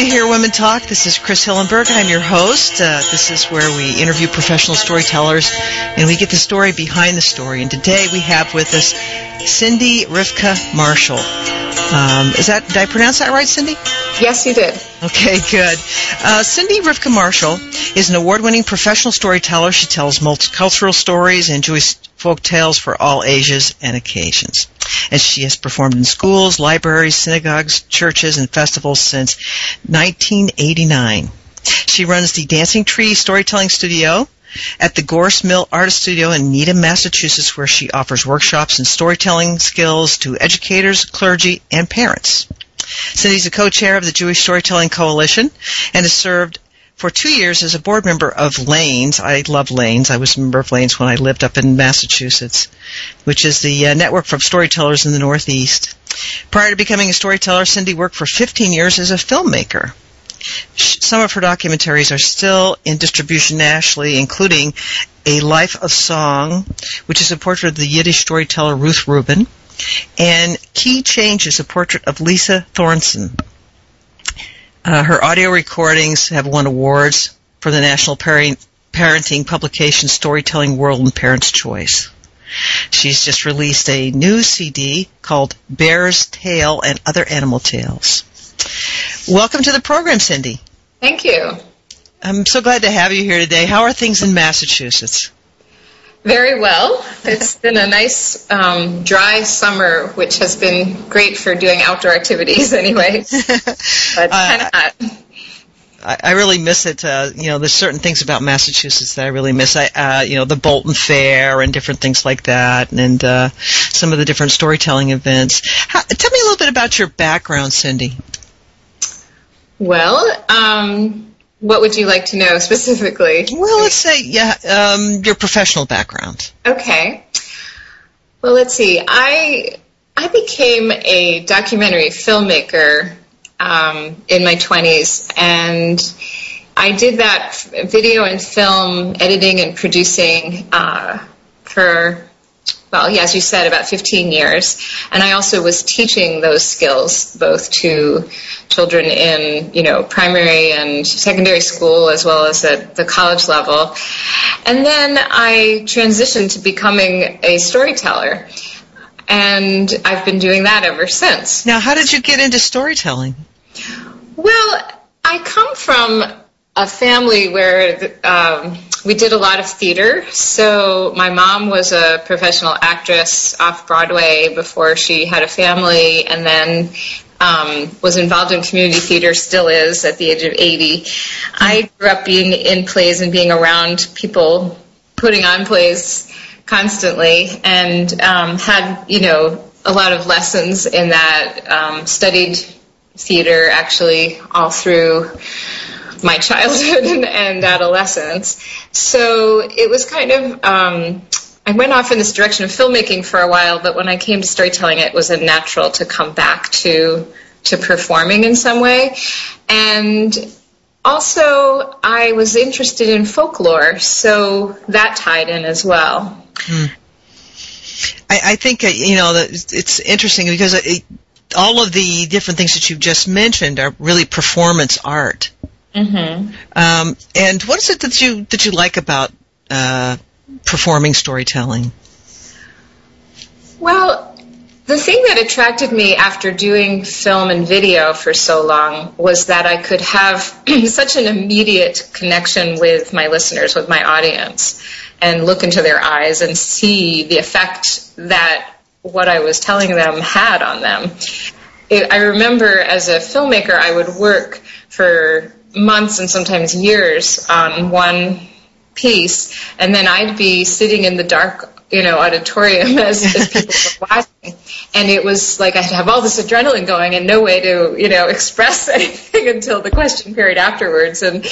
To Hear Women Talk. This is Chris Hillenberg. I'm your host. Uh, this is where we interview professional storytellers and we get the story behind the story. And today we have with us Cindy Rivka Marshall. Um, is that did I pronounce that right, Cindy? Yes, you did. Okay, good. Uh, Cindy Rivka Marshall is an award-winning professional storyteller. She tells multicultural stories and Jewish folk tales for all ages and occasions. And she has performed in schools, libraries, synagogues, churches, and festivals since 1989. She runs the Dancing Tree Storytelling Studio at the Gorse Mill Artist Studio in Needham, Massachusetts, where she offers workshops and storytelling skills to educators, clergy, and parents. Cindy's a co-chair of the Jewish Storytelling Coalition and has served for two years as a board member of Lanes. I love Lanes. I was a member of Lanes when I lived up in Massachusetts, which is the uh, network for storytellers in the Northeast. Prior to becoming a storyteller, Cindy worked for 15 years as a filmmaker. Some of her documentaries are still in distribution nationally, including A Life of Song, which is a portrait of the Yiddish storyteller Ruth Rubin, and Key Change is a portrait of Lisa Thornton. Uh, her audio recordings have won awards for the National Parenting Publication Storytelling World and Parents' Choice. She's just released a new CD called Bear's Tail and Other Animal Tales. Welcome to the program, Cindy. Thank you. I'm so glad to have you here today. How are things in Massachusetts? Very well. It's been a nice um, dry summer, which has been great for doing outdoor activities anyway. but kind of uh, hot. I, I really miss it. Uh, you know, there's certain things about Massachusetts that I really miss. I, uh, you know, the Bolton Fair and different things like that, and uh, some of the different storytelling events. How, tell me a little bit about your background, Cindy. Well, um, what would you like to know specifically? Well, let's say yeah, um, your professional background. Okay. Well, let's see. I I became a documentary filmmaker um, in my twenties, and I did that video and film editing and producing uh, for well, yeah, as you said, about 15 years. And I also was teaching those skills both to children in, you know, primary and secondary school as well as at the college level. And then I transitioned to becoming a storyteller. And I've been doing that ever since. Now, how did you get into storytelling? Well, I come from a family where um, we did a lot of theater. So my mom was a professional actress off Broadway before she had a family, and then um, was involved in community theater, still is at the age of 80. I grew up being in plays and being around people putting on plays constantly, and um, had you know a lot of lessons in that. Um, studied theater actually all through my childhood and, adolescence. So it was kind of, um, I went off in this direction of filmmaking for a while, but when I came to storytelling, it was a natural to come back to to performing in some way. And also, I was interested in folklore, so that tied in as well. Hmm. I, I, think uh, you know it's interesting because it, all of the different things that you've just mentioned are really performance art. Mm-hmm. Um, and what is it that you that you like about uh, performing storytelling? Well, the thing that attracted me after doing film and video for so long was that I could have such an immediate connection with my listeners, with my audience, and look into their eyes and see the effect that what I was telling them had on them. It, I remember as a filmmaker, I would work for months and sometimes years on one piece, and then I'd be sitting in the dark, you know, auditorium as, as people were watching, and it was like I'd have all this adrenaline going and no way to, you know, express anything until the question period afterwards, and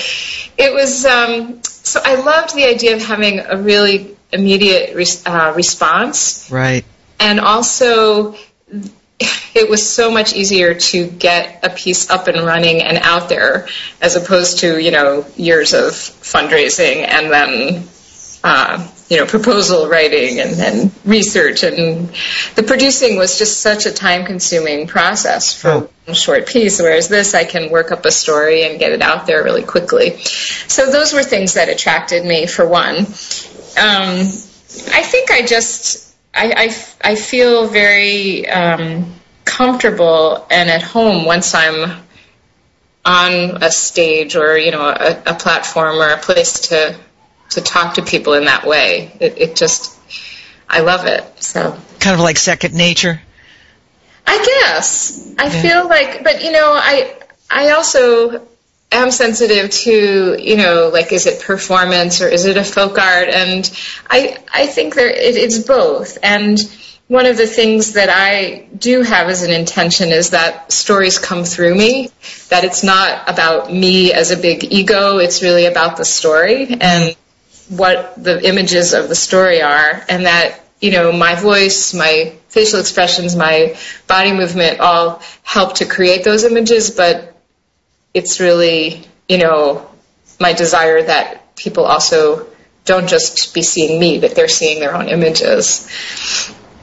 it was. Um, so I loved the idea of having a really immediate uh, response, right, and also it was so much easier to get a piece up and running and out there as opposed to you know years of fundraising and then uh, you know, proposal writing and, then research. And the producing was just such a time consuming process for Oh. a short piece, whereas this, I can work up a story and get it out there really quickly. So those were things that attracted me, for one. Um, I think I just, I, I, I feel very um, comfortable and at home once I'm on a stage or you know a, a platform or a place to to talk to people in that way. It, it just I love it. So Kind of like second nature. I guess I feel like, but you know, I I also am sensitive to you know like is it performance or is it a folk art? And I I think there it, it's both. And one of the things that I do have as an intention is that stories come through me that it's not about me as a big ego. It's really about the story and what the images of the story are. And that you know my voice my facial expressions my body movement all help to create those images but it's really you know my desire that people also don't just be seeing me but they're seeing their own images.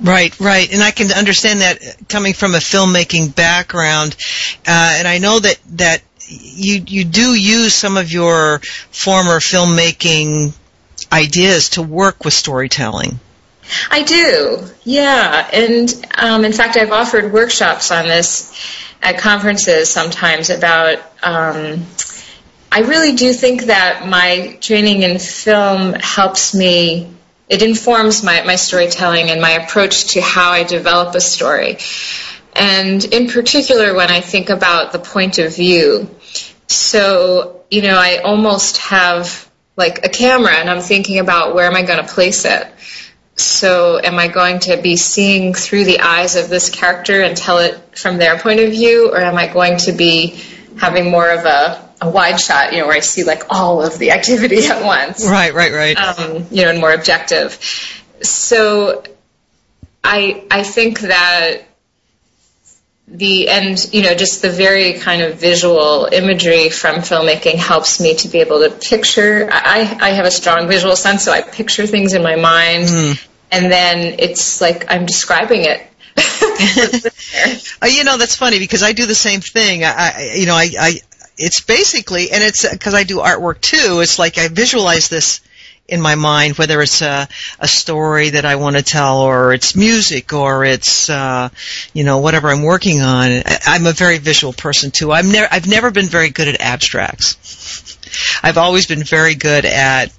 Right, right, and I can understand that coming from a filmmaking background, uh, and I know that that you you do use some of your former filmmaking ideas to work with storytelling. I do, yeah. And um, in fact, I've offered workshops on this at conferences sometimes about. Um, I really do think that my training in film helps me. It informs my, my storytelling and my approach to how I develop a story. And in particular, when I think about the point of view. So, you know, I almost have like a camera and I'm thinking about where am I going to place it. So, am I going to be seeing through the eyes of this character and tell it from their point of view, or am I going to be having more of a, a wide shot, you know, where I see like all of the activity at once? Right, right, right. um, you know, and more objective. So I I think that the and you know just the very kind of visual imagery from filmmaking helps me to be able to picture. I I have a strong visual sense, so I picture things in my mind, and then it's like I'm describing it. Uh, you know, that's funny because I do the same thing. I, I you know, I, I, it's basically, and it's because I do artwork too. It's like I visualize this in my mind, whether it's a, a story that I want to tell, or it's music, or it's, uh, you know, whatever I'm working on. I, I'm a very visual person too. I'm never, I've never been very good at abstracts. I've always been very good at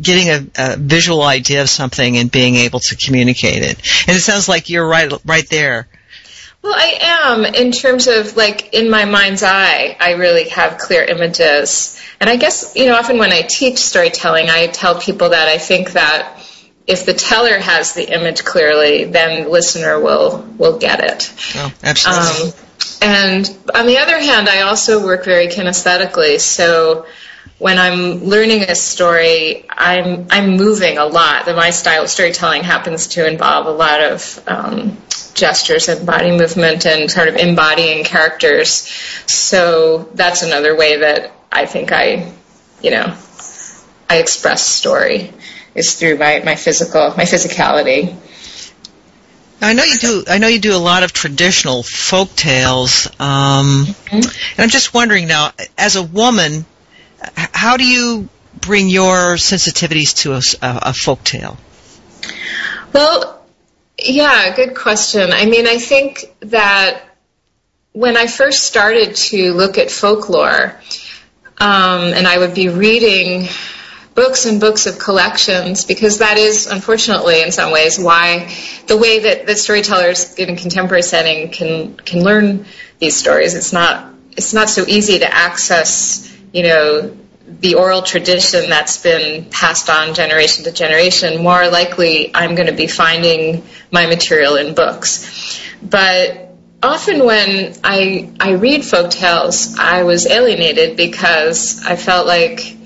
getting a, a visual idea of something and being able to communicate it. And it sounds like you're right, right there. Well, I am in terms of like in my mind's eye, I really have clear images. And I guess, you know, often when I teach storytelling, I tell people that I think that if the teller has the image clearly, then the listener will will get it. Oh, absolutely. Um, and on the other hand, I also work very kinesthetically. So when I'm learning a story, I'm I'm moving a lot. My style of storytelling happens to involve a lot of um, gestures and body movement and sort of embodying characters. So that's another way that I think I, you know, I express story is through my, my physical my physicality. I know you do. I know you do a lot of traditional folk tales, um, and I'm just wondering now, as a woman, how do you bring your sensitivities to a, a folk tale? Well, yeah, good question. I mean, I think that when I first started to look at folklore, um, and I would be reading books and books of collections because that is unfortunately in some ways why the way that, that storytellers in a contemporary setting can can learn these stories it's not it's not so easy to access you know the oral tradition that's been passed on generation to generation more likely i'm going to be finding my material in books but often when I I read folk tales, I was alienated because I felt like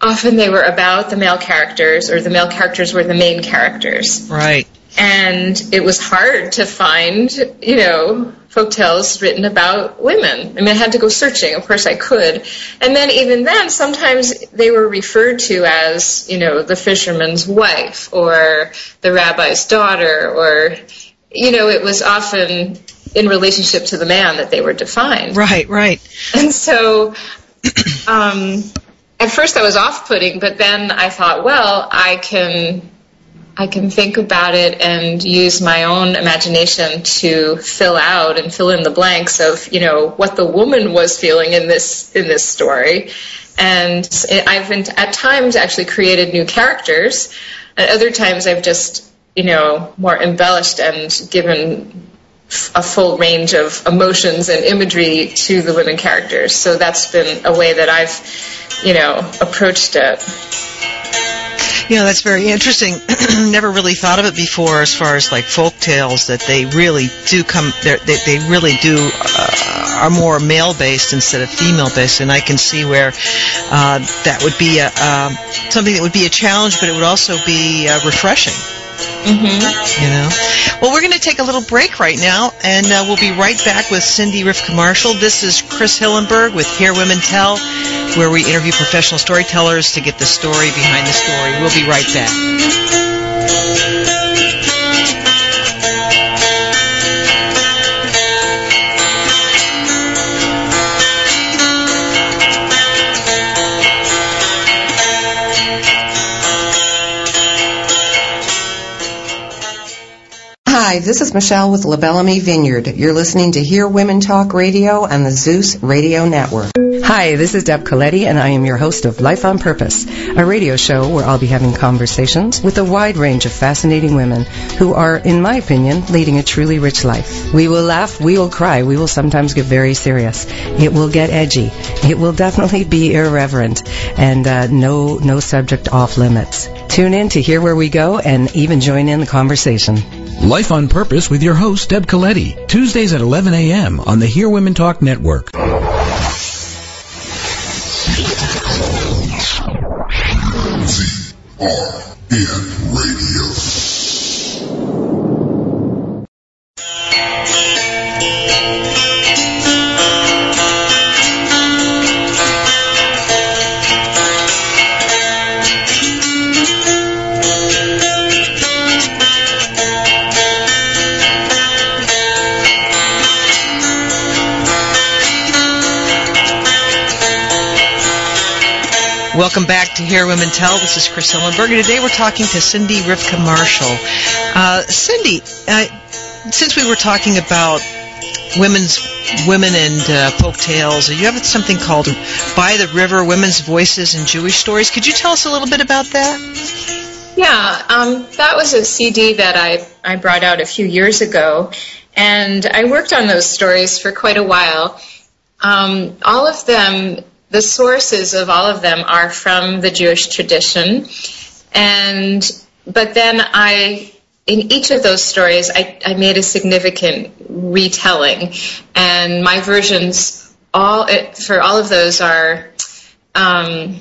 often they were about the male characters or the male characters were the main characters. Right. And it was hard to find, you know, folk tales written about women. I mean, I had to go searching. Of course, I could. And then even then, sometimes they were referred to as, you know, the fisherman's wife or the rabbi's daughter or, you know, it was often in relationship to the man that they were defined. Right, right. And so, um, at first I was off-putting, but then I thought, well, I can I can think about it and use my own imagination to fill out and fill in the blanks of you know what the woman was feeling in this in this story. And I've been, at times actually created new characters. At other times I've just you know more embellished and given a full range of emotions and imagery to the women characters. So that's been a way that I've, you know, approached it. Yeah, that's very interesting. Never really thought of it before, as far as like folk tales that they really do come. They they really do uh, are more male based instead of female based, and I can see where uh, that would be a, uh, something that would be a challenge, but it would also be uh, refreshing. Mm-hmm. You know. Well, we're going to take a little break right now, and uh, we'll be right back with Cindy Rivka Marshall. This is Chris Hillenberg with Hear Women Tell, where we interview professional storytellers to get the story behind the story. We'll be right back. Hi, this is Michelle with La Bellamy Vineyard. You're listening to Hear Women Talk Radio on the Zeus Radio Network. Hi, this is Deb Coletti, and I am your host of Life on Purpose, a radio show where I'll be having conversations with a wide range of fascinating women who are, in my opinion, leading a truly rich life. We will laugh, we will cry, we will sometimes get very serious. It will get edgy. It will definitely be irreverent, and uh, no no subject off limits. Tune in to hear where we go, and even join in the conversation. Life on Purpose with your host, Deb Coletti. Tuesdays at 11 a.m. on the Hear Women Talk Network. ZRN Radio. Welcome back to Hear Women Tell. This is Chris Hillenberg, and today we're talking to Cindy Rivka Marshall. Uh, Cindy, uh, since we were talking about women's women and uh, folk tales, you have something called "By the River: Women's Voices and Jewish Stories." Could you tell us a little bit about that? Yeah, um, that was a CD that I, I brought out a few years ago, and I worked on those stories for quite a while. Um, all of them, the sources of all of them are from the Jewish tradition, and but then I, in each of those stories, I, I made a significant retelling, and my versions all for all of those are. Um,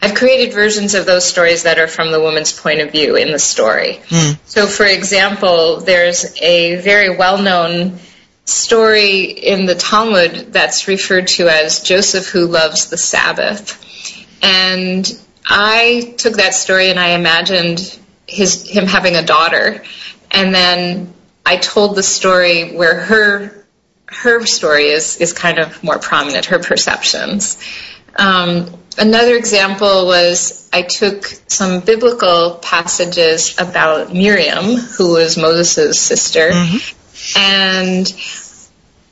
I've created versions of those stories that are from the woman's point of view in the story. Mm. So, for example, there's a very well known story in the Talmud that's referred to as Joseph who loves the Sabbath. And I took that story and I imagined his him having a daughter. And then I told the story where her her story is, is kind of more prominent, her perceptions. Um, another example was I took some biblical passages about Miriam, who was Moses' sister, and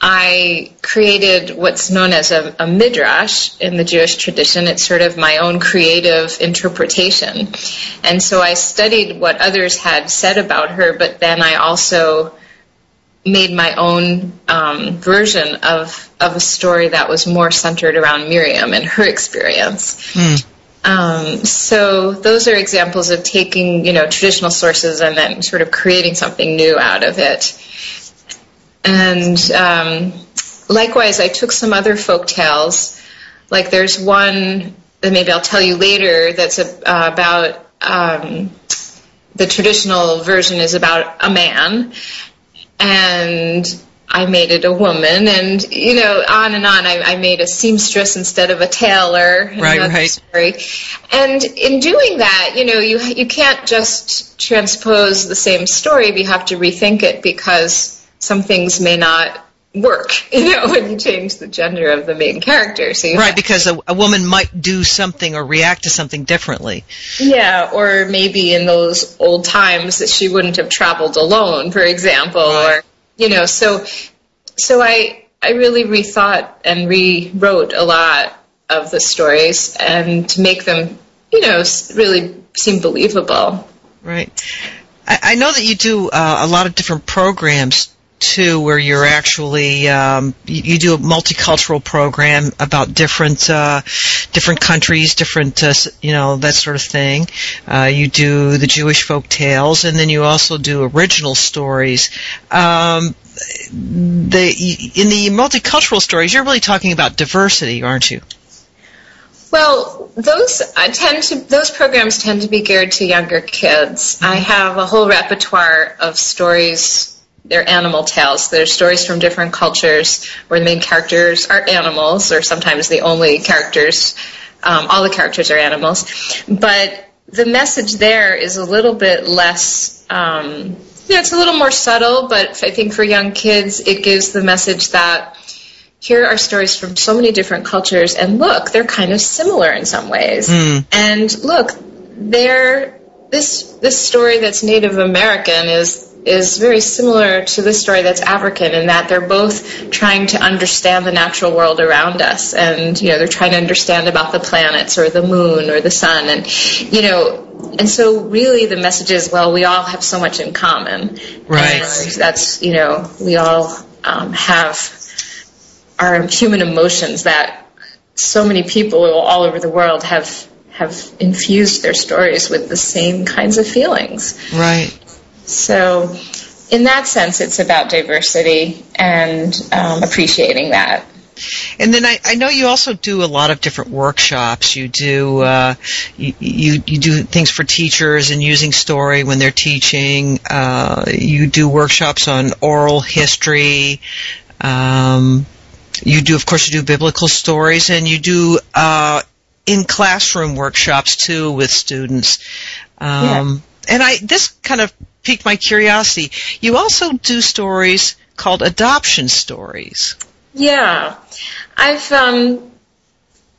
I created what's known as a, a midrash in the Jewish tradition. It's sort of my own creative interpretation. And so I studied what others had said about her, but then I also made my own um, version of, of a story that was more centered around Miriam and her experience. Um, so those are examples of taking, you know, traditional sources and then sort of creating something new out of it. And um, likewise, I took some other folk tales. Like there's one that maybe I'll tell you later that's a, uh, about um, the traditional version is about a man, and I made it a woman, and you know, on and on. I, I made a seamstress instead of a tailor. Right, right. Story. And in doing that, you know, you you can't just transpose the same story. You have to rethink it because some things may not work. You know, when you change the gender of the main character. So Right, because a, a woman might do something or react to something differently. Yeah, or maybe in those old times that she wouldn't have traveled alone, for example, Right. or you know, so so I I really rethought and rewrote a lot of the stories and to make them, you know, really seem believable. Right. I, I know that you do uh, a lot of different programs too, where you're actually um, you, you do a multicultural program about different uh, different countries, different uh, you know that sort of thing. Uh, you do the Jewish folk tales, and then you also do original stories. Um, the in the multicultural stories, you're really talking about diversity, aren't you? Well, those tend to those programs tend to be geared to younger kids. I have a whole repertoire of stories. They're animal tales. They're stories from different cultures where the main characters are animals, or sometimes the only characters. Um, all the characters are animals, but the message there is a little bit less. Um, yeah, it's a little more subtle, but I think for young kids, it gives the message that here are stories from so many different cultures and look they're kind of similar in some ways and look they're this this story that's native american is is very similar to this story that's african in that they're both trying to understand the natural world around us and you know they're trying to understand about the planets or the moon or the sun and you know and so really the message is well we all have so much in common Right. and that's you know we all um, have our human emotions that so many people all over the world have have infused their stories with the same kinds of feelings. Right. So, in that sense, it's about diversity and um, appreciating that. And then I, I know you also do a lot of different workshops. You do uh, you, you you do things for teachers and using story when they're teaching. Uh, you do workshops on oral history. Um, you do, of course, you do biblical stories, and you do uh, in classroom workshops too with students. Um, And I this kind of piqued my curiosity. You also do stories called adoption stories. Yeah, I've um,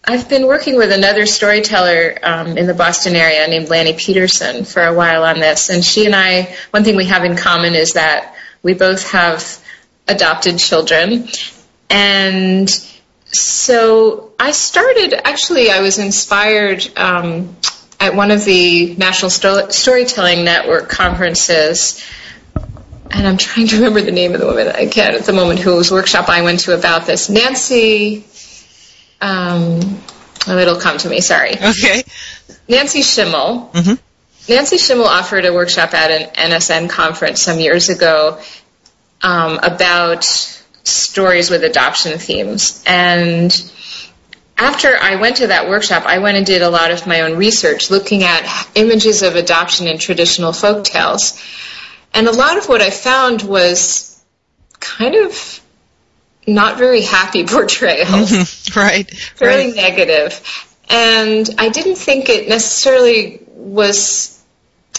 I've been working with another storyteller um, in the Boston area named Lani Peterson for a while on this, and she and I, one thing we have in common is that we both have adopted children, and so I started. Actually, I was inspired. Um, at one of the National Sto- Storytelling Network conferences, and I'm trying to remember the name of the woman. I can't at the moment whose workshop I went to about this. Nancy. Um, oh, it'll come to me. Sorry, Okay. Nancy Schimmel. Mhm. Nancy Schimmel offered a workshop at an NSN conference some years ago um, about stories with adoption themes, and after I went to that workshop, I went and did a lot of my own research looking at images of adoption in traditional folk tales. And a lot of what I found was kind of not very happy portrayals, Right. fairly right. negative. And I didn't think it necessarily was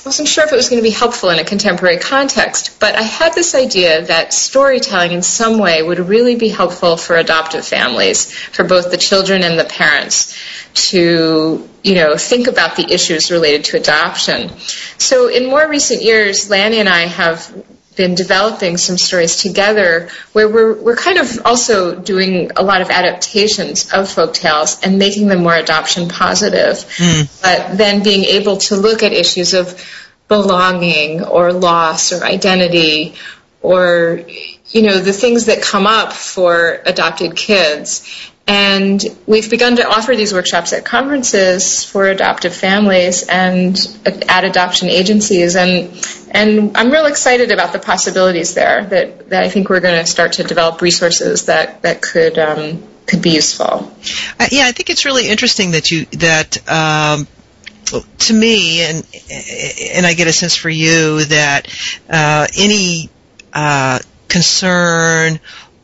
wasn't sure if it was going to be helpful in a contemporary context, but I had this idea that storytelling in some way would really be helpful for adoptive families, for both the children and the parents, to you know think about the issues related to adoption. So in more recent years, Lani and I have been developing some stories together where we're, we're kind of also doing a lot of adaptations of folk tales and making them more adoption positive, hmm. but then being able to look at issues of belonging or loss or identity or you know the things that come up for adopted kids and we've begun to offer these workshops at conferences for adoptive families and at adoption agencies and and I'm real excited about the possibilities there that, that I think we're going to start to develop resources that that could um, could be useful. Uh, yeah, I think it's really interesting that you that um, to me and and I get a sense for you that uh, any uh, concern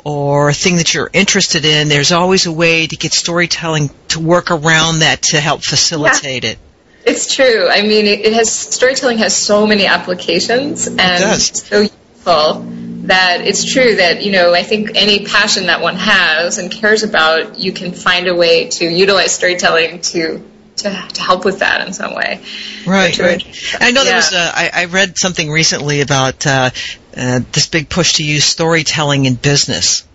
or a thing that you're interested in, there's always a way to get storytelling to work around that to help facilitate it. It's true. I mean, it, it has storytelling has so many applications and so useful that it's true that you know I think any passion that one has and cares about, you can find a way to utilize storytelling to to, to help with that in some way. Right, right. I know there was. yeah. A, I, I read something recently about uh, uh, this big push to use storytelling in business.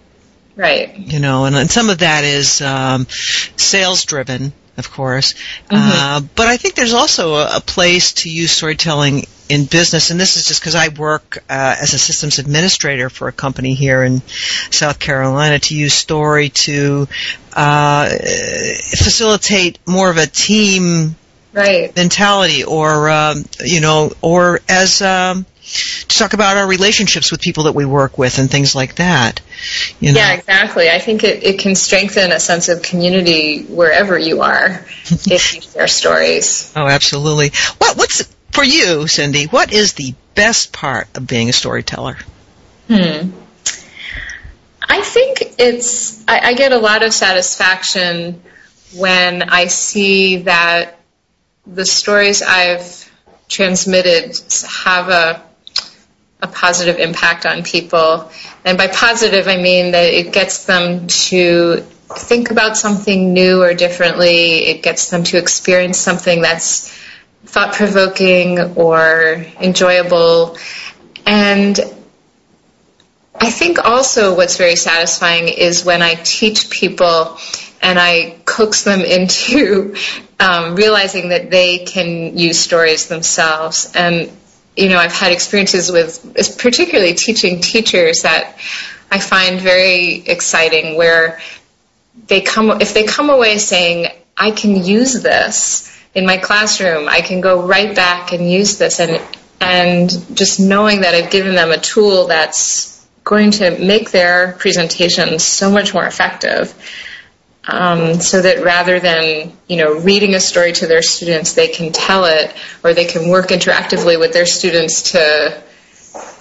Right. You know, and, and some of that is um, sales driven, of course. Mm-hmm. Uh, but I think there's also a, a place to use storytelling in business, and this is just because I work uh, as a systems administrator for a company here in South Carolina to use story to uh, facilitate more of a team Right. mentality or um, you know or as um, to talk about our relationships with people that we work with and things like that you know Yeah, exactly. I think it, it can strengthen a sense of community wherever you are if you share stories. oh absolutely what what's for you cindy what is the best part of being a storyteller Hmm. I think it's, I, I get a lot of satisfaction when I see that the stories I've transmitted have a, a positive impact on people. And by positive, I mean that it gets them to think about something new or differently. It gets them to experience something that's thought provoking or enjoyable. And I think also what's very satisfying is when I teach people and I coax them into um, realizing that they can use stories themselves. And, you know, I've had experiences with, particularly teaching teachers that I find very exciting where they come, if they come away saying, I can use this in my classroom, I can go right back and use this and, and just knowing that I've given them a tool that's going to make their presentation so much more effective. Um, so that rather than you know reading a story to their students, they can tell it, or they can work interactively with their students to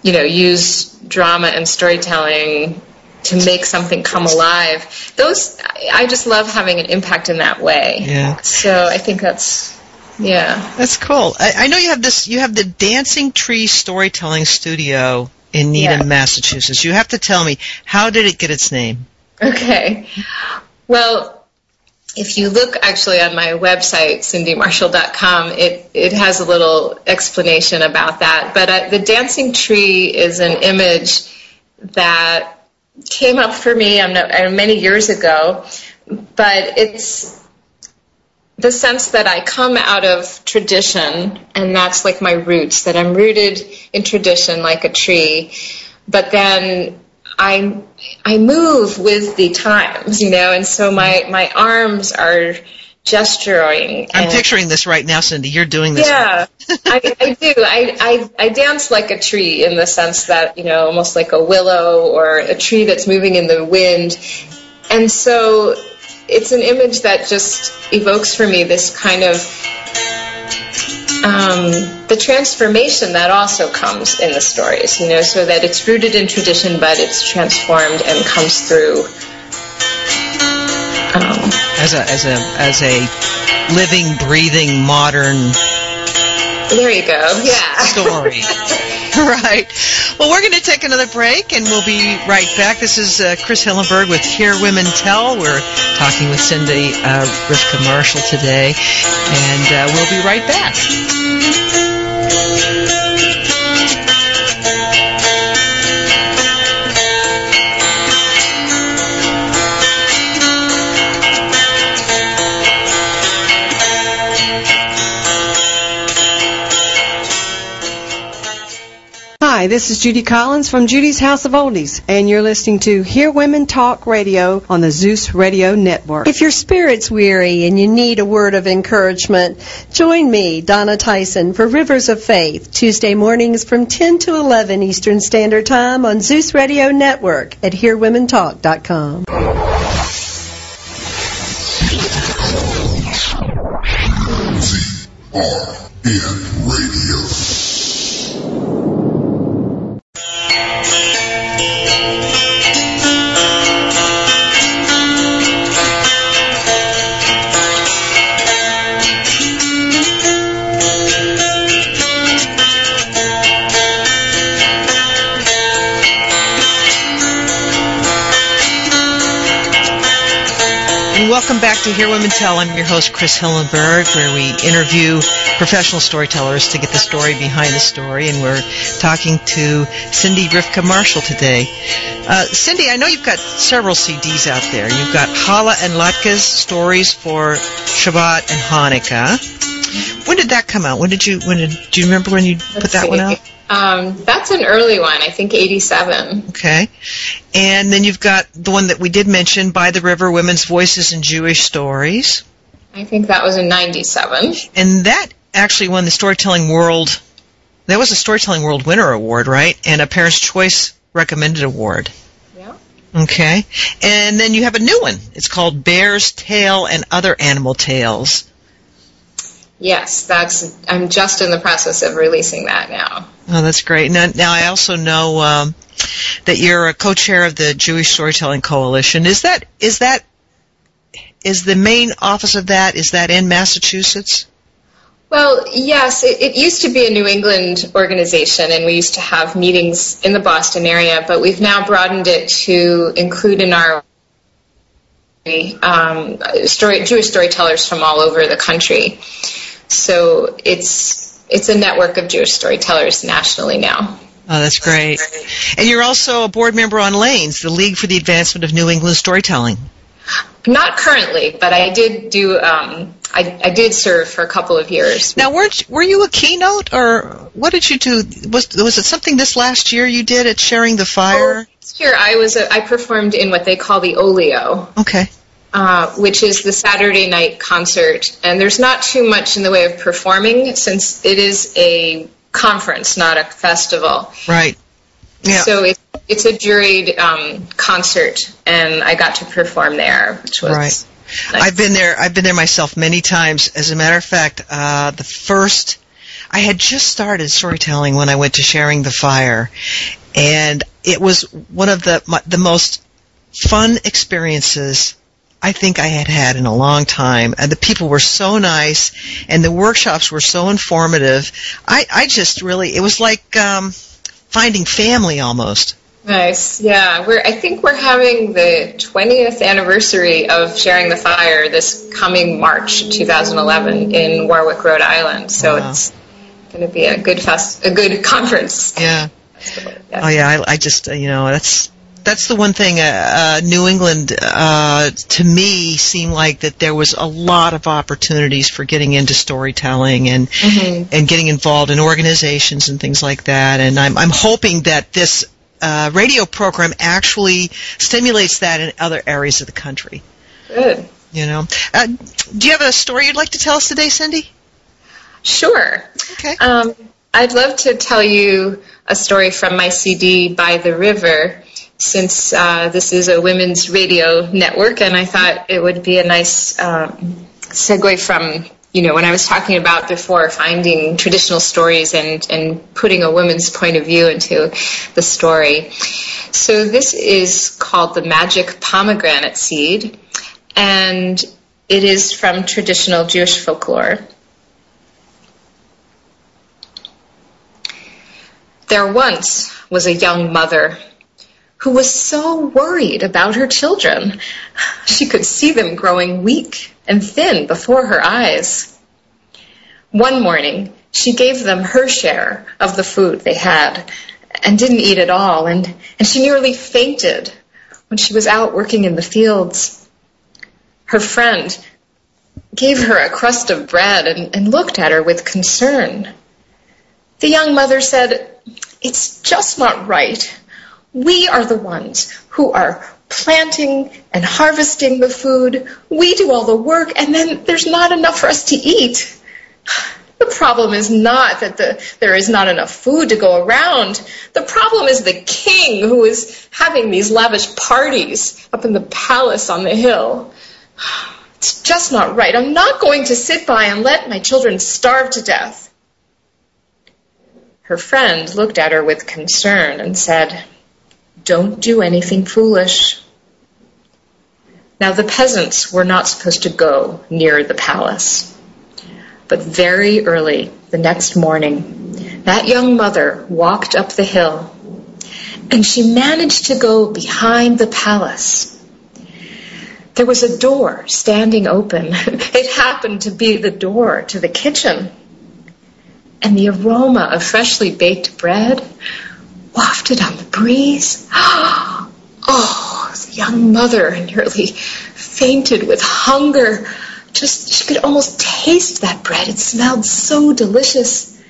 you know use drama and storytelling to make something come alive. Those I just love having an impact in that way. Yeah. So I think that's yeah. that's cool I, I know you have this you have the dancing tree storytelling studio in needham Yeah. massachusetts you have to tell me how did it get its name Okay. Well, if you look actually on my website, cindymarshall.com, it, it has a little explanation about that. But uh, the dancing tree is an image that came up for me uh, many years ago, but it's the sense that I come out of tradition, and that's like my roots, that I'm rooted in tradition like a tree, but then I I move with the times, you know, and so my my arms are gesturing. i'm picturing this right now cindy you're doing this yeah, I, I do. I, I, I dance like a tree in the sense that, you know, almost like a willow or a tree that's moving in the wind. And so it's an image that just evokes for me this kind of um, the transformation that also comes in the stories, you know, so that it's rooted in tradition, but it's transformed and comes through. Um, as a as a as a living breathing modern there you go. Yeah. story. right. Well, we're going to take another break, and we'll be right back. This is uh, Chris Hillenberg with Hear Women Tell. We're talking with Cindy uh, Rivka Marshall today, and uh, we'll be right back. Hi, this is Judy Collins from Judy's House of Oldies, and you're listening to Hear Women Talk Radio on the Zeus Radio Network. If your spirit's weary and you need a word of encouragement, join me, Donna Tyson, for Rivers of Faith, Tuesday mornings from 10 to 11 Eastern Standard Time on Zeus Radio Network at HearWomenTalk.com. ZRN Radio. Welcome back to Hear Women Tell. I'm your host, Chris Hillenberg, where we interview professional storytellers to get the story behind the story. And we're talking to Cindy Rivka Marshall today. Uh, Cindy, I know you've got several CDs out there. You've got Challah and Latkes stories for Shabbat and Hanukkah. When did that come out? When did you? When did? Do you remember when you put Let's that one out? Um, that's an early one, I think 87. Okay. And then you've got the one that we did mention, By the River, Women's Voices and Jewish Stories. I think that was in 97. And that actually won the Storytelling World, that was a Storytelling World Winner Award, right? And a Parent's Choice Recommended Award. Yeah. Okay. And then you have a new one. It's called Bear's Tale and Other Animal Tales. Yes, that's. I'm just in the process of releasing that now. Oh, that's great. Now, now I also know um, that you're a co-chair of the Jewish Storytelling Coalition. Is that is that is the main office of that is that in Massachusetts? Well, yes, it, it used to be a New England organization, and we used to have meetings in the Boston area, but we've now broadened it to include in our um, story, Jewish storytellers from all over the country. So it's it's a network of Jewish storytellers nationally now. Oh, that's great. And you're also a board member on Lanes, the League for the Advancement of New England Storytelling. Not currently, but I did do. Um, I, I did serve for a couple of years. Now, weren't were you a keynote, or what did you do? Was was it something this last year you did at Sharing the Fire? Last year, I was a, I performed in what they call the Olio, Okay. Uh, which is the Saturday night concert. And there's not too much in the way of performing since it is a conference, not a festival. Right. Yeah. So it, it's a juried um, concert, and I got to perform there, which was Right. nice. I've been there. I've been there myself many times. As a matter of fact, uh, the first I had just started storytelling when I went to Sharing the Fire, and it was one of the my, the most fun experiences I think I had had in a long time. And the people were so nice, and the workshops were so informative. I I just really it was like um, finding family almost. Nice. Yeah, we're. I think we're having the 20th anniversary of Sharing the Fire this coming March 2011 in Warwick, Rhode Island. So Wow. it's going to be a good fest, a good conference. Yeah. Yeah. Oh yeah, I, I just uh, you know that's that's the one thing. Uh, uh, New England uh, to me seemed like that there was a lot of opportunities for getting into storytelling and Mhm. and getting involved in organizations and things like that. And I'm I'm hoping that this uh, radio program actually stimulates that in other areas of the country. Good. You know, uh, do you have a story you'd like to tell us today, Cindy? Sure. Okay. Um, I'd love to tell you a story from my CD, By the River, since uh, this is a women's radio network, and I thought it would be a nice um, segue from, you know, when I was talking about before finding traditional stories and, and putting a woman's point of view into the story. So this is called The Magic Pomegranate Seed, and it is from traditional Jewish folklore. There once was a young mother who was so worried about her children. She could see them growing weak and thin before her eyes. One morning, she gave them her share of the food they had and didn't eat at all, and, and she nearly fainted when she was out working in the fields. Her friend gave her a crust of bread and, and looked at her with concern. The young mother said, It's just not right. We are the ones who are planting and harvesting the food. We do all the work, and then there's not enough for us to eat. The problem is not that the, there is not enough food to go around. The problem is the king who is having these lavish parties up in the palace on the hill. It's just not right. I'm not going to sit by and let my children starve to death. Her friend looked at her with concern and said, Don't do anything foolish. Now, the peasants were not supposed to go near the palace. But very early the next morning, that young mother walked up the hill and she managed to go behind the palace. there was a door standing open. It happened to be the door to the kitchen. And the aroma of freshly baked bread wafted on the breeze. Oh, the young mother nearly fainted with hunger. Just, she could almost taste that bread. It smelled so delicious.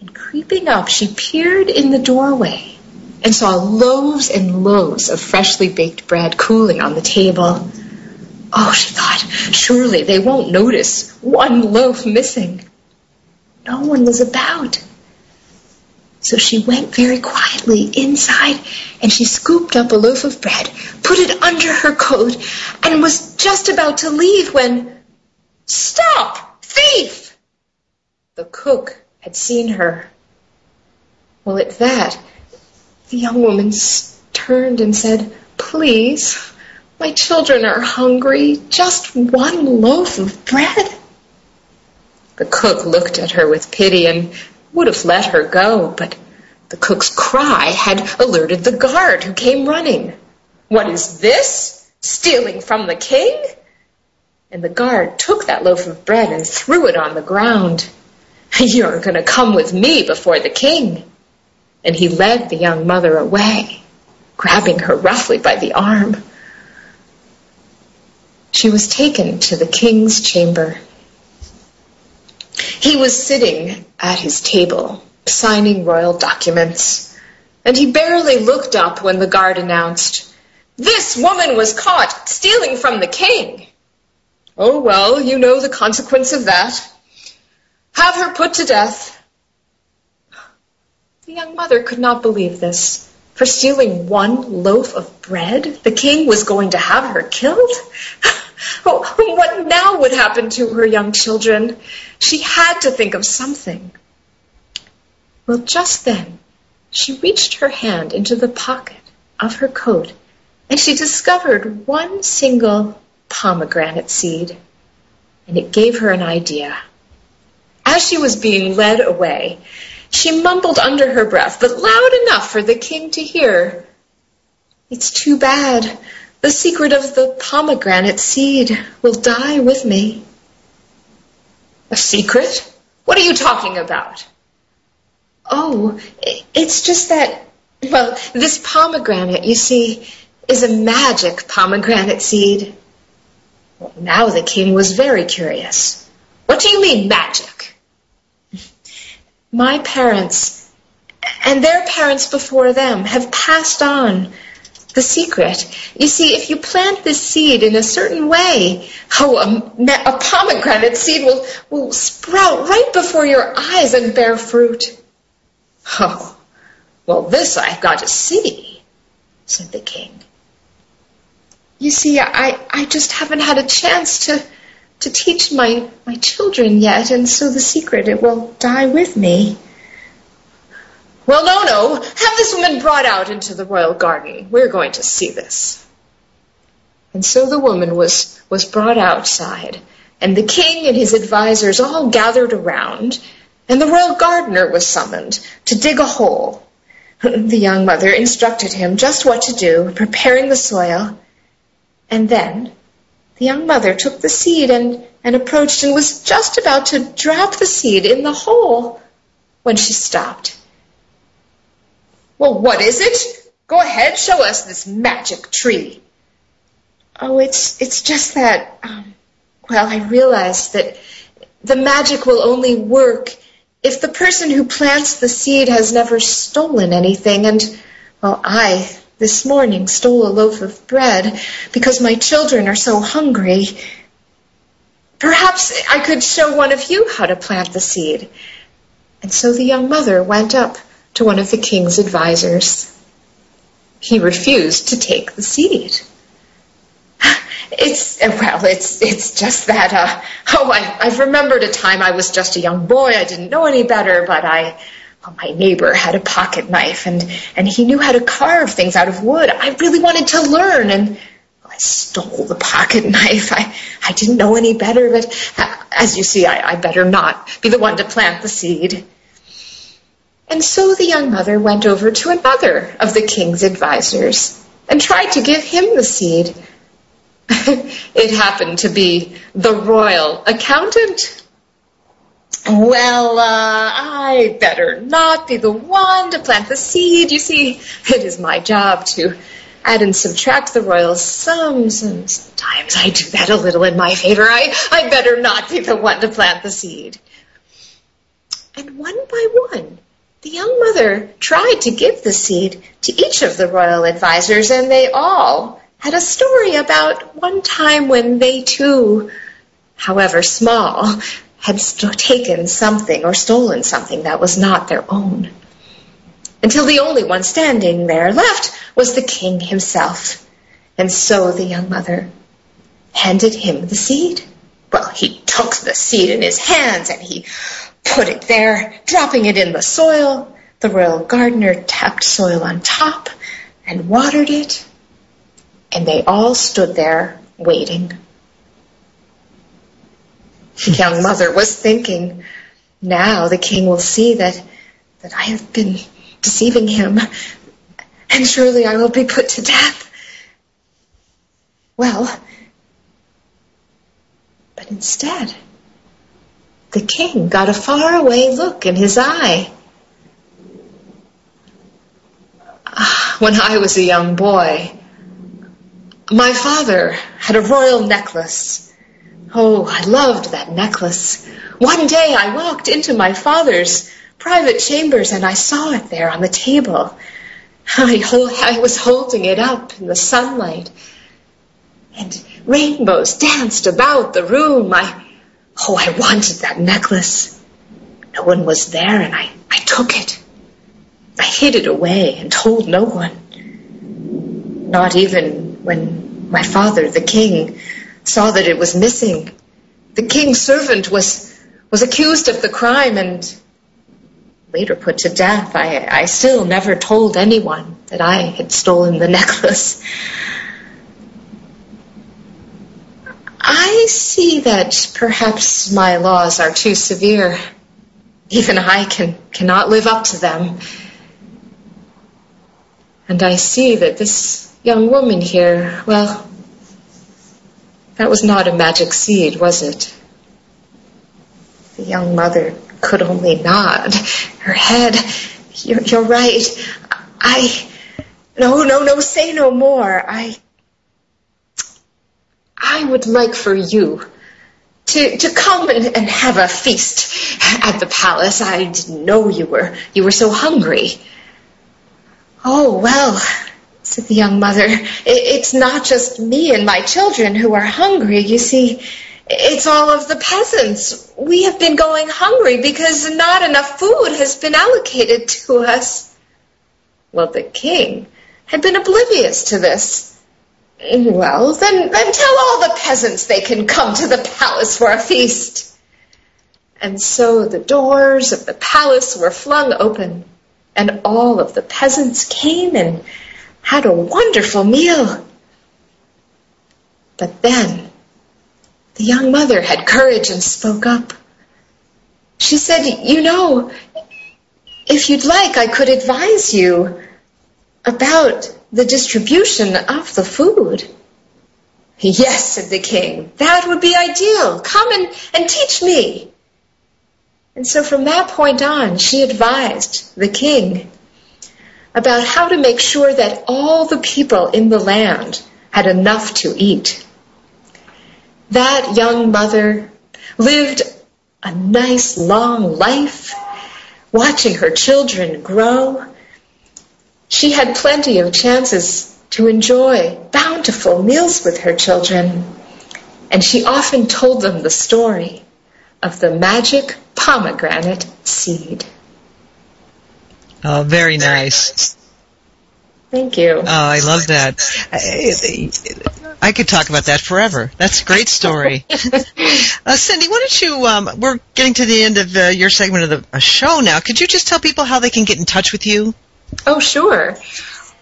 And creeping up, she peered in the doorway and saw loaves and loaves of freshly baked bread cooling on the table. Oh, she thought, surely they won't notice one loaf missing. No one was about. So she went very quietly inside and she scooped up a loaf of bread, put it under her coat, and was just about to leave when, Stop! Thief! The cook had seen her. Well, at that, the young woman turned and said, Please, my children are hungry. Just one loaf of bread. The cook looked at her with pity and would have let her go, but the cook's cry had alerted the guard who came running. What is this? Stealing from the king? And the guard took that loaf of bread and threw it on the ground. You're going to come with me before the king. And he led the young mother away, grabbing her roughly by the arm. She was taken to the king's chamber. He was sitting at his table, signing royal documents, and he barely looked up when the guard announced, This woman was caught stealing from the king. Oh, well, you know the consequence of that. Have her put to death. The young mother could not believe this. For stealing one loaf of bread, the king was going to have her killed? Oh, what now would happen to her young children? She had to think of something. Well, just then, she reached her hand into the pocket of her coat and she discovered one single pomegranate seed. And it gave her an idea. As she was being led away, she mumbled under her breath, but loud enough for the king to hear. It's too bad. The secret of the pomegranate seed will die with me. A secret? What are you talking about? Oh, it's just that, well, this pomegranate, you see, is a magic pomegranate seed. Well, now the king was very curious. What do you mean, magic? My parents and their parents before them have passed on the secret. You see, if you plant this seed in a certain way, oh, a, a pomegranate seed will, will sprout right before your eyes and bear fruit. Oh, well, this I've got to see, said the king. You see, I, I just haven't had a chance to, to teach my, my children yet, and so the secret, it will die with me. Well, no, no. Have this woman brought out into the royal garden. We're going to see this. And so the woman was, was brought outside, and the king and his advisers all gathered around, and the royal gardener was summoned to dig a hole. The young mother instructed him just what to do, preparing the soil, and then the young mother took the seed and, and approached and was just about to drop the seed in the hole when she stopped well, what is it? Go ahead, show us this magic tree. Oh, it's it's just that. Um, well, I realize that the magic will only work if the person who plants the seed has never stolen anything. And well, I this morning stole a loaf of bread because my children are so hungry. Perhaps I could show one of you how to plant the seed. And so the young mother went up to one of the king's advisers. He refused to take the seat. It's well, it's it's just that. Uh, oh, I, I've remembered a time I was just a young boy. I didn't know any better, but I, well, my neighbor had a pocket knife, and and he knew how to carve things out of wood. I really wanted to learn, and well, I stole the pocket knife. I I didn't know any better, but uh, as you see, I, I better not be the one to plant the seed. And so the young mother went over to another of the king's advisers and tried to give him the seed. it happened to be the royal accountant. Well, uh, I better not be the one to plant the seed. You see, it is my job to add and subtract the royal sums, and sometimes I do that a little in my favor. I, I better not be the one to plant the seed. And one by one, the young mother tried to give the seed to each of the royal advisers, and they all had a story about one time when they too, however small, had st- taken something or stolen something that was not their own. Until the only one standing there left was the king himself. And so the young mother handed him the seed. Well, he took the seed in his hands and he put it there, dropping it in the soil. The royal gardener tapped soil on top and watered it. And they all stood there waiting. The young mother was thinking, now the king will see that, that I have been deceiving him, and surely I will be put to death. Well, but instead, the king got a faraway look in his eye. Ah, when I was a young boy, my father had a royal necklace. Oh, I loved that necklace. One day I walked into my father's private chambers and I saw it there on the table. I, I was holding it up in the sunlight and rainbows danced about the room. I, oh, I wanted that necklace. No one was there and I, I took it. I hid it away and told no one. Not even when my father, the king, saw that it was missing. The king's servant was, was accused of the crime and later put to death. I, I still never told anyone that I had stolen the necklace. I see that perhaps my laws are too severe. Even I can, cannot live up to them. And I see that this young woman here, well, that was not a magic seed, was it? The young mother could only nod her head. You're, you're right. I. No, no, no, say no more. I. I would like for you to, to come and, and have a feast at the palace. I didn't know you were you were so hungry. Oh well, said the young mother. It, it's not just me and my children who are hungry. You see, it's all of the peasants. We have been going hungry because not enough food has been allocated to us. Well, the king had been oblivious to this. Well, then, then tell all the peasants they can come to the palace for a feast. And so the doors of the palace were flung open, and all of the peasants came and had a wonderful meal. But then the young mother had courage and spoke up. She said, You know, if you'd like, I could advise you about the distribution of the food. Yes, said the king, that would be ideal. Come and, and teach me. And so from that point on, she advised the king about how to make sure that all the people in the land had enough to eat. That young mother lived a nice long life, watching her children grow. She had plenty of chances to enjoy bountiful meals with her children, and she often told them the story of the magic pomegranate seed. Oh, very nice. Thank you. Oh, I love that. I, I could talk about that forever. That's a great story. uh, Cindy, why don't you? Um, we're getting to the end of uh, your segment of the uh, show now. Could you just tell people how they can get in touch with you? Oh, sure.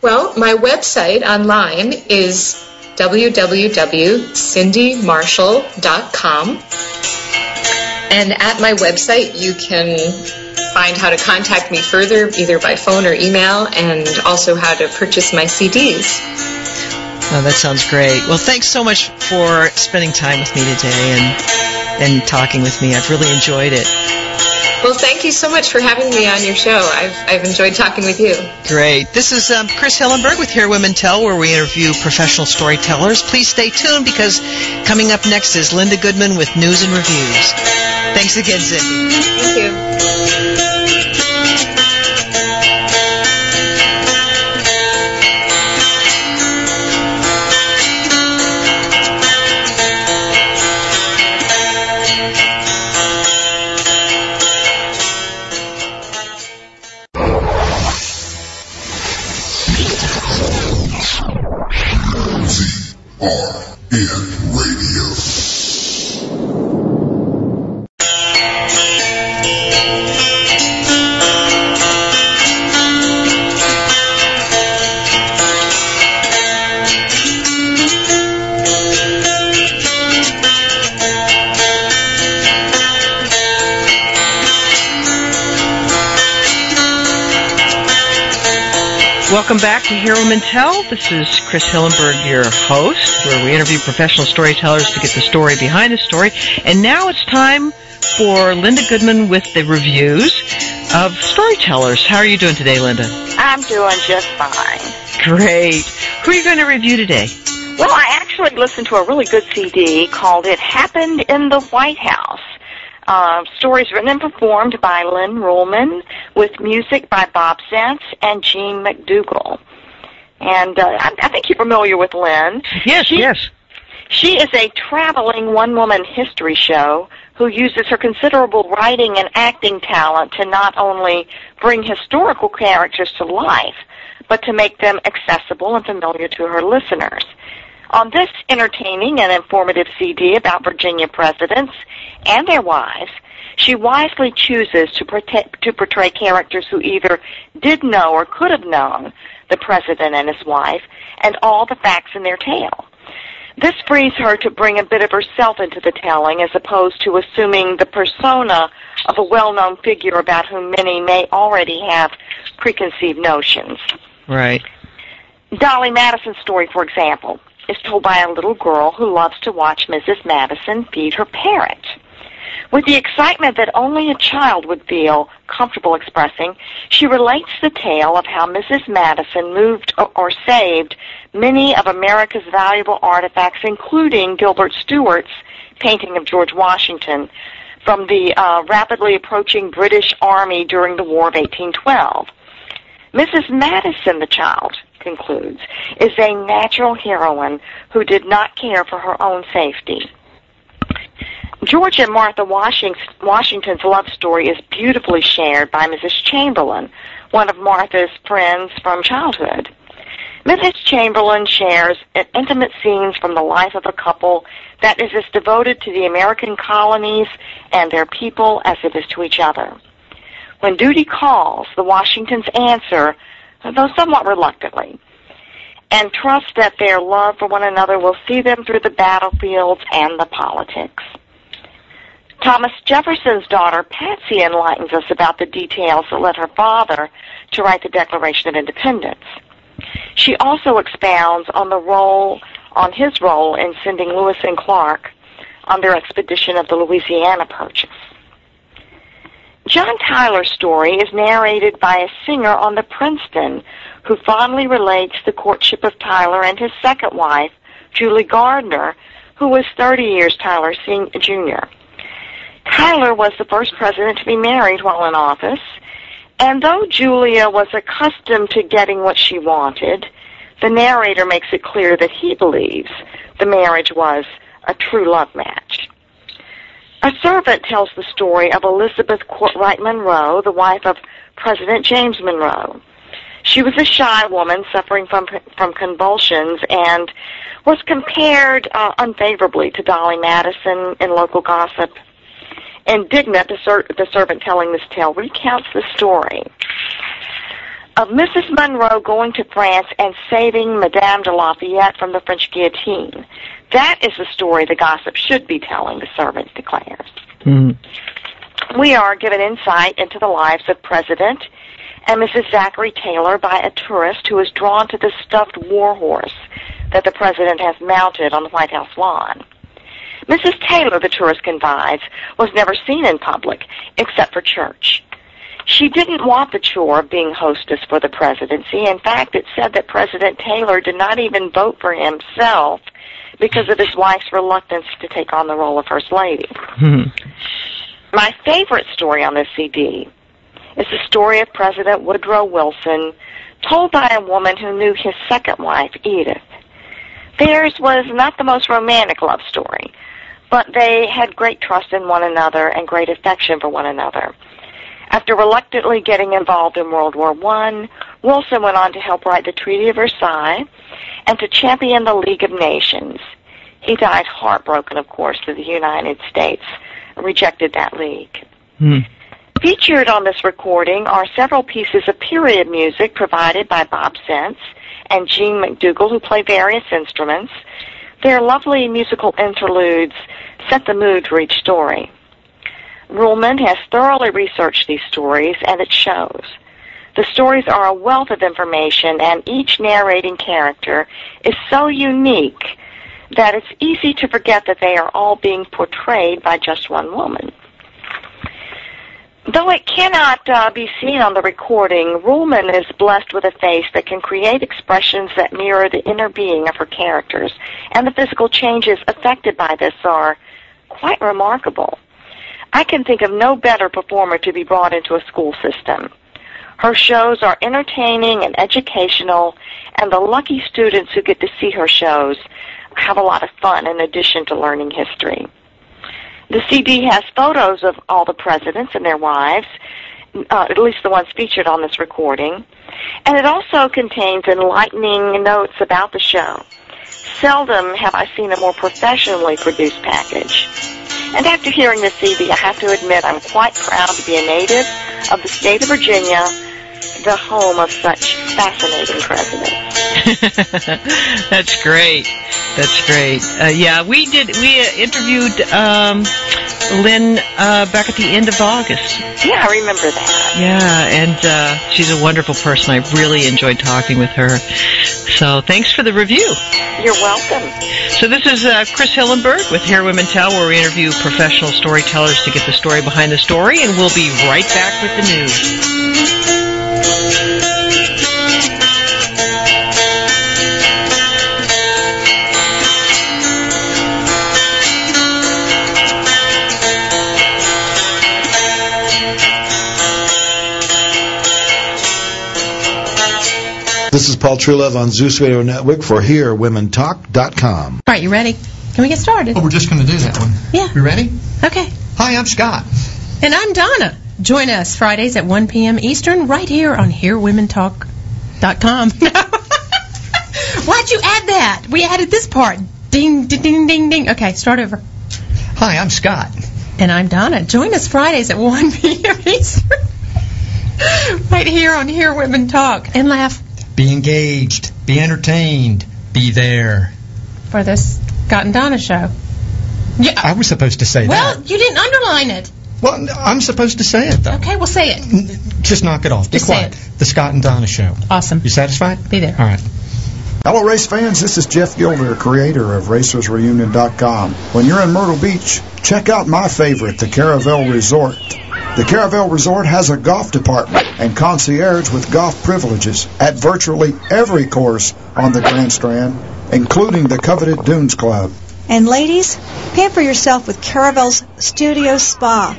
Well, my website online is www.cindymarshall.com. And at my website, you can find how to contact me further, either by phone or email, and also how to purchase my CDs. Oh, that sounds great. Well, thanks so much for spending time with me today and and talking with me. I've really enjoyed it. Well, thank you so much for having me on your show. I've, I've enjoyed talking with you. Great. This is um, Chris Hillenberg with Hear Women Tell, where we interview professional storytellers. Please stay tuned because coming up next is Linda Goodman with news and reviews. Thanks again, Cindy. Thank you. This is Chris Hillenberg, your host, where we interview professional storytellers to get the story behind the story. And now it's time for Linda Goodman with the reviews of storytellers. How are you doing today, Linda? I'm doing just fine. Great. Who are you going to review today? Well, I actually listened to a really good CD called It Happened in the White House. Uh, stories written and performed by Lynn Ruehlmann with music by Bob Zentz and Gene McDougall. And uh, I, I think you're familiar with Lynn. Yes, She- yes. She is a traveling one-woman history show who uses her considerable writing and acting talent to not only bring historical characters to life, but to make them accessible and familiar to her listeners. On this entertaining and informative CD about Virginia presidents and their wives, she wisely chooses to, protect, to portray characters who either did know or could have known the president and his wife and all the facts in their tale. This frees her to bring a bit of herself into the telling as opposed to assuming the persona of a well-known figure about whom many may already have preconceived notions. Right. Dolley Madison's story, for example, is told by a little girl who loves to watch Mrs. Madison feed her parrot. With the excitement that only a child would feel comfortable expressing, she relates the tale of how Mrs. Madison moved or, saved many of America's valuable artifacts, including Gilbert Stuart's painting of George Washington from the uh, rapidly approaching British Army during the War of 1812. Mrs. Madison, the child, concludes, is a natural heroine who did not care for her own safety. George and Martha Washington's love story is beautifully shared by Mrs. Chamberlain, one of Martha's friends from childhood. Mrs. Chamberlain shares intimate scenes from the life of a couple that is as devoted to the American colonies and their people as it is to each other. When duty calls, the Washingtons answer, though somewhat reluctantly, and trust that their love for one another will see them through the battlefields and the politics. Thomas Jefferson's daughter, Patsy, enlightens us about the details that led her father to write the Declaration of Independence. She also expounds on the role, on his role in sending Lewis and Clark on their expedition of the Louisiana Purchase. John Tyler's story is narrated by a singer on the Princeton who fondly relates the courtship of Tyler and his second wife, Julie Gardner, who was 30 years Tyler Sen- Jr. Tyler was the first president to be married while in office, and though Julia was accustomed to getting what she wanted, the narrator makes it clear that he believes the marriage was a true love match. A servant tells the story of Elizabeth Kortright Monroe, the wife of President James Monroe. She was a shy woman suffering from from convulsions and was compared uh, unfavorably to Dolley Madison in local gossip. Indignant, the, ser- the servant telling this tale recounts the story of Mrs. Monroe going to France and saving Madame de Lafayette from the French guillotine. That is the story the gossip should be telling, the servant declares. Mm-hmm. We are given insight into the lives of President and Mrs. Zachary Taylor by a tourist who is drawn to the stuffed war horse that the president has mounted on the White House lawn. Mrs. Taylor, the tourist confides, was never seen in public except for church. She didn't want the chore of being hostess for the presidency. In fact, it said that President Taylor did not even vote for himself because of his wife's reluctance to take on the role of First Lady. Hmm. My favorite story on this CD is the story of President Woodrow Wilson, told by a woman who knew his second wife, Edith. Theirs was not the most romantic love story, but they had great trust in one another and great affection for one another. After reluctantly getting involved in World War I, Wilson went on to help write the Treaty of Versailles and to champion the League of Nations. He died heartbroken, of course, that the United States rejected that league. Hmm. Featured on this recording are several pieces of period music provided by Bob Zentz and Gene McDougall, who play various instruments. Their lovely musical interludes set the mood for each story. Ruehlmann has thoroughly researched these stories, and it shows. The stories are a wealth of information, and each narrating character is so unique that it's easy to forget that they are all being portrayed by just one woman. Though it cannot uh, be seen on the recording, Ruehlmann is blessed with a face that can create expressions that mirror the inner being of her characters, and the physical changes affected by this are quite remarkable. I can think of no better performer to be brought into a school system. Her shows are entertaining and educational, and the lucky students who get to see her shows have a lot of fun in addition to learning history. The CD has photos of all the presidents and their wives, uh, at least the ones featured on this recording, and it also contains enlightening notes about the show. Seldom have I seen a more professionally produced package. And after hearing the CD, I have to admit I'm quite proud to be a native of the state of Virginia, the home of such fascinating presidents. That's great. That's great. Uh, yeah, we did. We uh, interviewed um, Lynn uh, back at the end of August. Yeah, I remember that. Yeah, and uh, she's a wonderful person. I really enjoyed talking with her. So thanks for the review. You're welcome. So this is uh, Chris Hillenberg with Hear Women Tell, where we interview professional storytellers to get the story behind the story, and we'll be right back with the news. This is Paul Truelove on Zeus Radio Network for HearWomenTalk.com. All right, you ready? Can we get started? Oh, we're just going to do that one. Yeah. You ready? Okay. Hi, I'm Scott. And I'm Donna. Join us Fridays at 1 p.m. Eastern right here on HearWomenTalk.com. Why'd you add that? We added this part. Ding, ding, ding, ding, ding. Okay, start over. Hi, I'm Scott. And I'm Donna. Join us Fridays at 1 p.m. Eastern. right here on Hear Women Talk. And laugh Be engaged. Be entertained. Be there. for this Scott and Donna show. Yeah. I was supposed to say Well, that. Well, you didn't underline it. Well, I'm supposed to say it, though. Okay, we'll say it. Just knock it off. Be Just say quiet. The Scott and Donna Show. Awesome. You satisfied? Be there. All right. Hello, race fans. This is Jeff Gilder, creator of RacersReunion.com. When you're in Myrtle Beach, check out my favorite, the Caravelle Resort. The Caravelle Resort has a golf department and concierge with golf privileges at virtually every course on the Grand Strand, including the coveted Dunes Club. And ladies, pamper yourself with Caravelle's Studio Spa,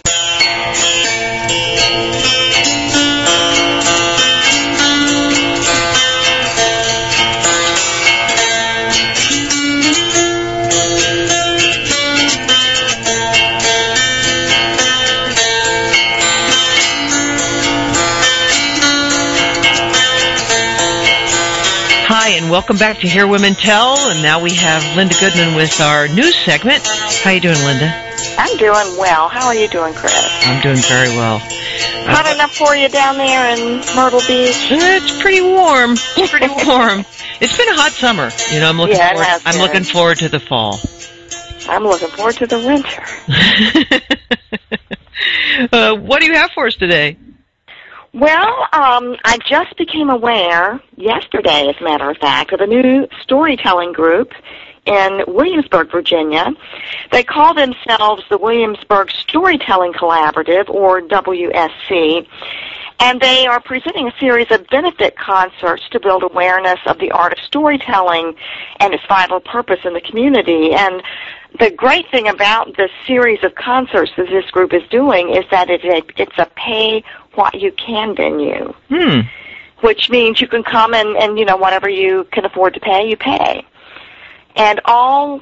Welcome back to Hear Women Tell. And now we have Linda Goodman with our news segment. How you doing, Linda? I'm doing well. How are you doing, Chris? I'm doing very well. Hot enough for you down there in Myrtle Beach? It's pretty warm. It's pretty warm. it's been a hot summer. You know, I'm looking Yeah, forward. I'm been. looking forward to the fall. I'm looking forward to the winter. uh, what do you have for us today? Well, um, I just became aware yesterday, as a matter of fact, of a new storytelling group in Williamsburg, Virginia. They call themselves the Williamsburg Storytelling Collaborative, or WSC, and they are presenting a series of benefit concerts to build awareness of the art of storytelling and its vital purpose in the community. And the great thing about this series of concerts that this group is doing is that it's a, it's a pay what you can venue, Hmm. which means you can come and, and you know whatever you can afford to pay, you pay. And all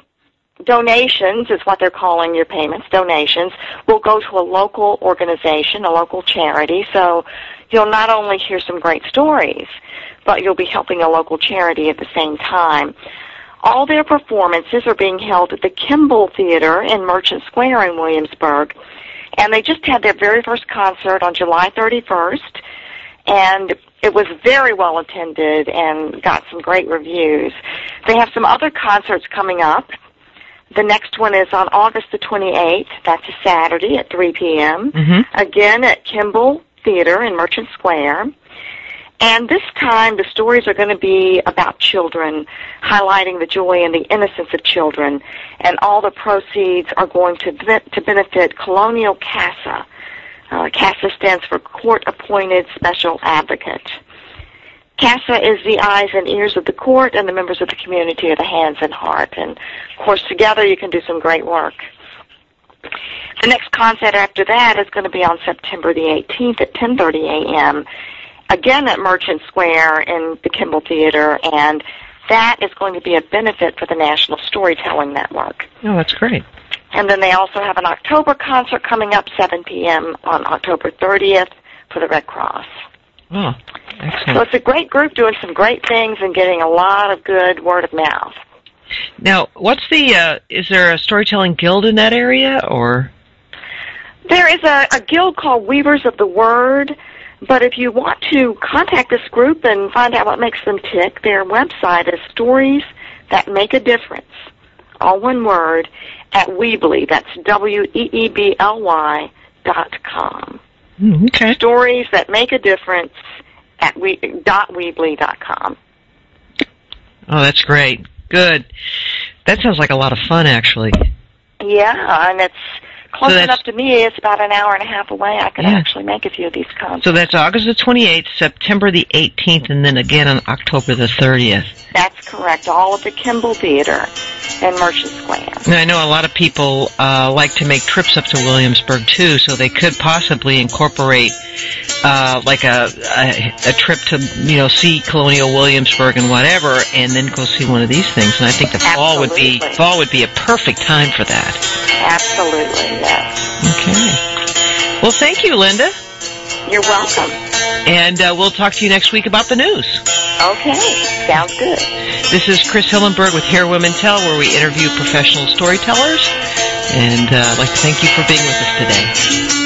donations is what they're calling your payments, donations, will go to a local organization, a local charity. So you'll not only hear some great stories, but you'll be helping a local charity at the same time. All their performances are being held at the Kimball Theater in Merchant Square in Williamsburg. And they just had their very first concert on July 31st. And it was very well attended and got some great reviews. They have some other concerts coming up. The next one is on August the 28th. That's a Saturday at 3 p.m. Mm-hmm. Again at Kimball Theater in Merchant Square. And this time the stories are going to be about children, highlighting the joy and the innocence of children. And all the proceeds are going to, be- to benefit Colonial CASA. Uh, CASA stands for Court Appointed Special Advocate. CASA is the eyes and ears of the court, and the members of the community are the hands and heart. And of course, together you can do some great work. The next concert after that is going to be on September the 18th at 10:30 a.m. Again at Merchant Square in the Kimball Theater, and that is going to be a benefit for the National Storytelling Network. Oh, that's great. And then they also have an October concert coming up 7 p.m. on October 30th for the Red Cross. Oh, excellent. So it's a great group doing some great things and getting a lot of good word of mouth. Now, what's the? Uh, is there a storytelling guild in that area, or? There is a, a guild called Weavers of the Word, but if you want to contact this group and find out what makes them tick, their website is Stories That Make a Difference, all one word, at Weebly. That's W-E-E-B-L-Y dot com. Hmm, Okay. Stories That Make a Difference at we, dot Weebly dot com. Oh, that's great. Good. That sounds like a lot of fun, actually. Yeah, and it's close So enough to me. It's about an hour and a half away. I could Yeah. actually make a few of these concerts. So that's August the 28th, September the 18th, and then again on October the 30th. That's correct. All at the Kimball Theater in Merchant Square. And I know a lot of people uh, like to make trips up to Williamsburg too, so they could possibly incorporate uh, like a, a a trip to you know see Colonial Williamsburg and whatever, and then go see one of these things. And I think the fall would be fall would be a perfect time for that. Absolutely, yes. Okay. Well, thank you, Linda, You're welcome. and uh, we'll talk to you next week about the news. Okay, sounds good. This is Chris Hillenberg with Hear Women Tell, where we interview professional storytellers. And uh, I'd like to thank you for being with us today.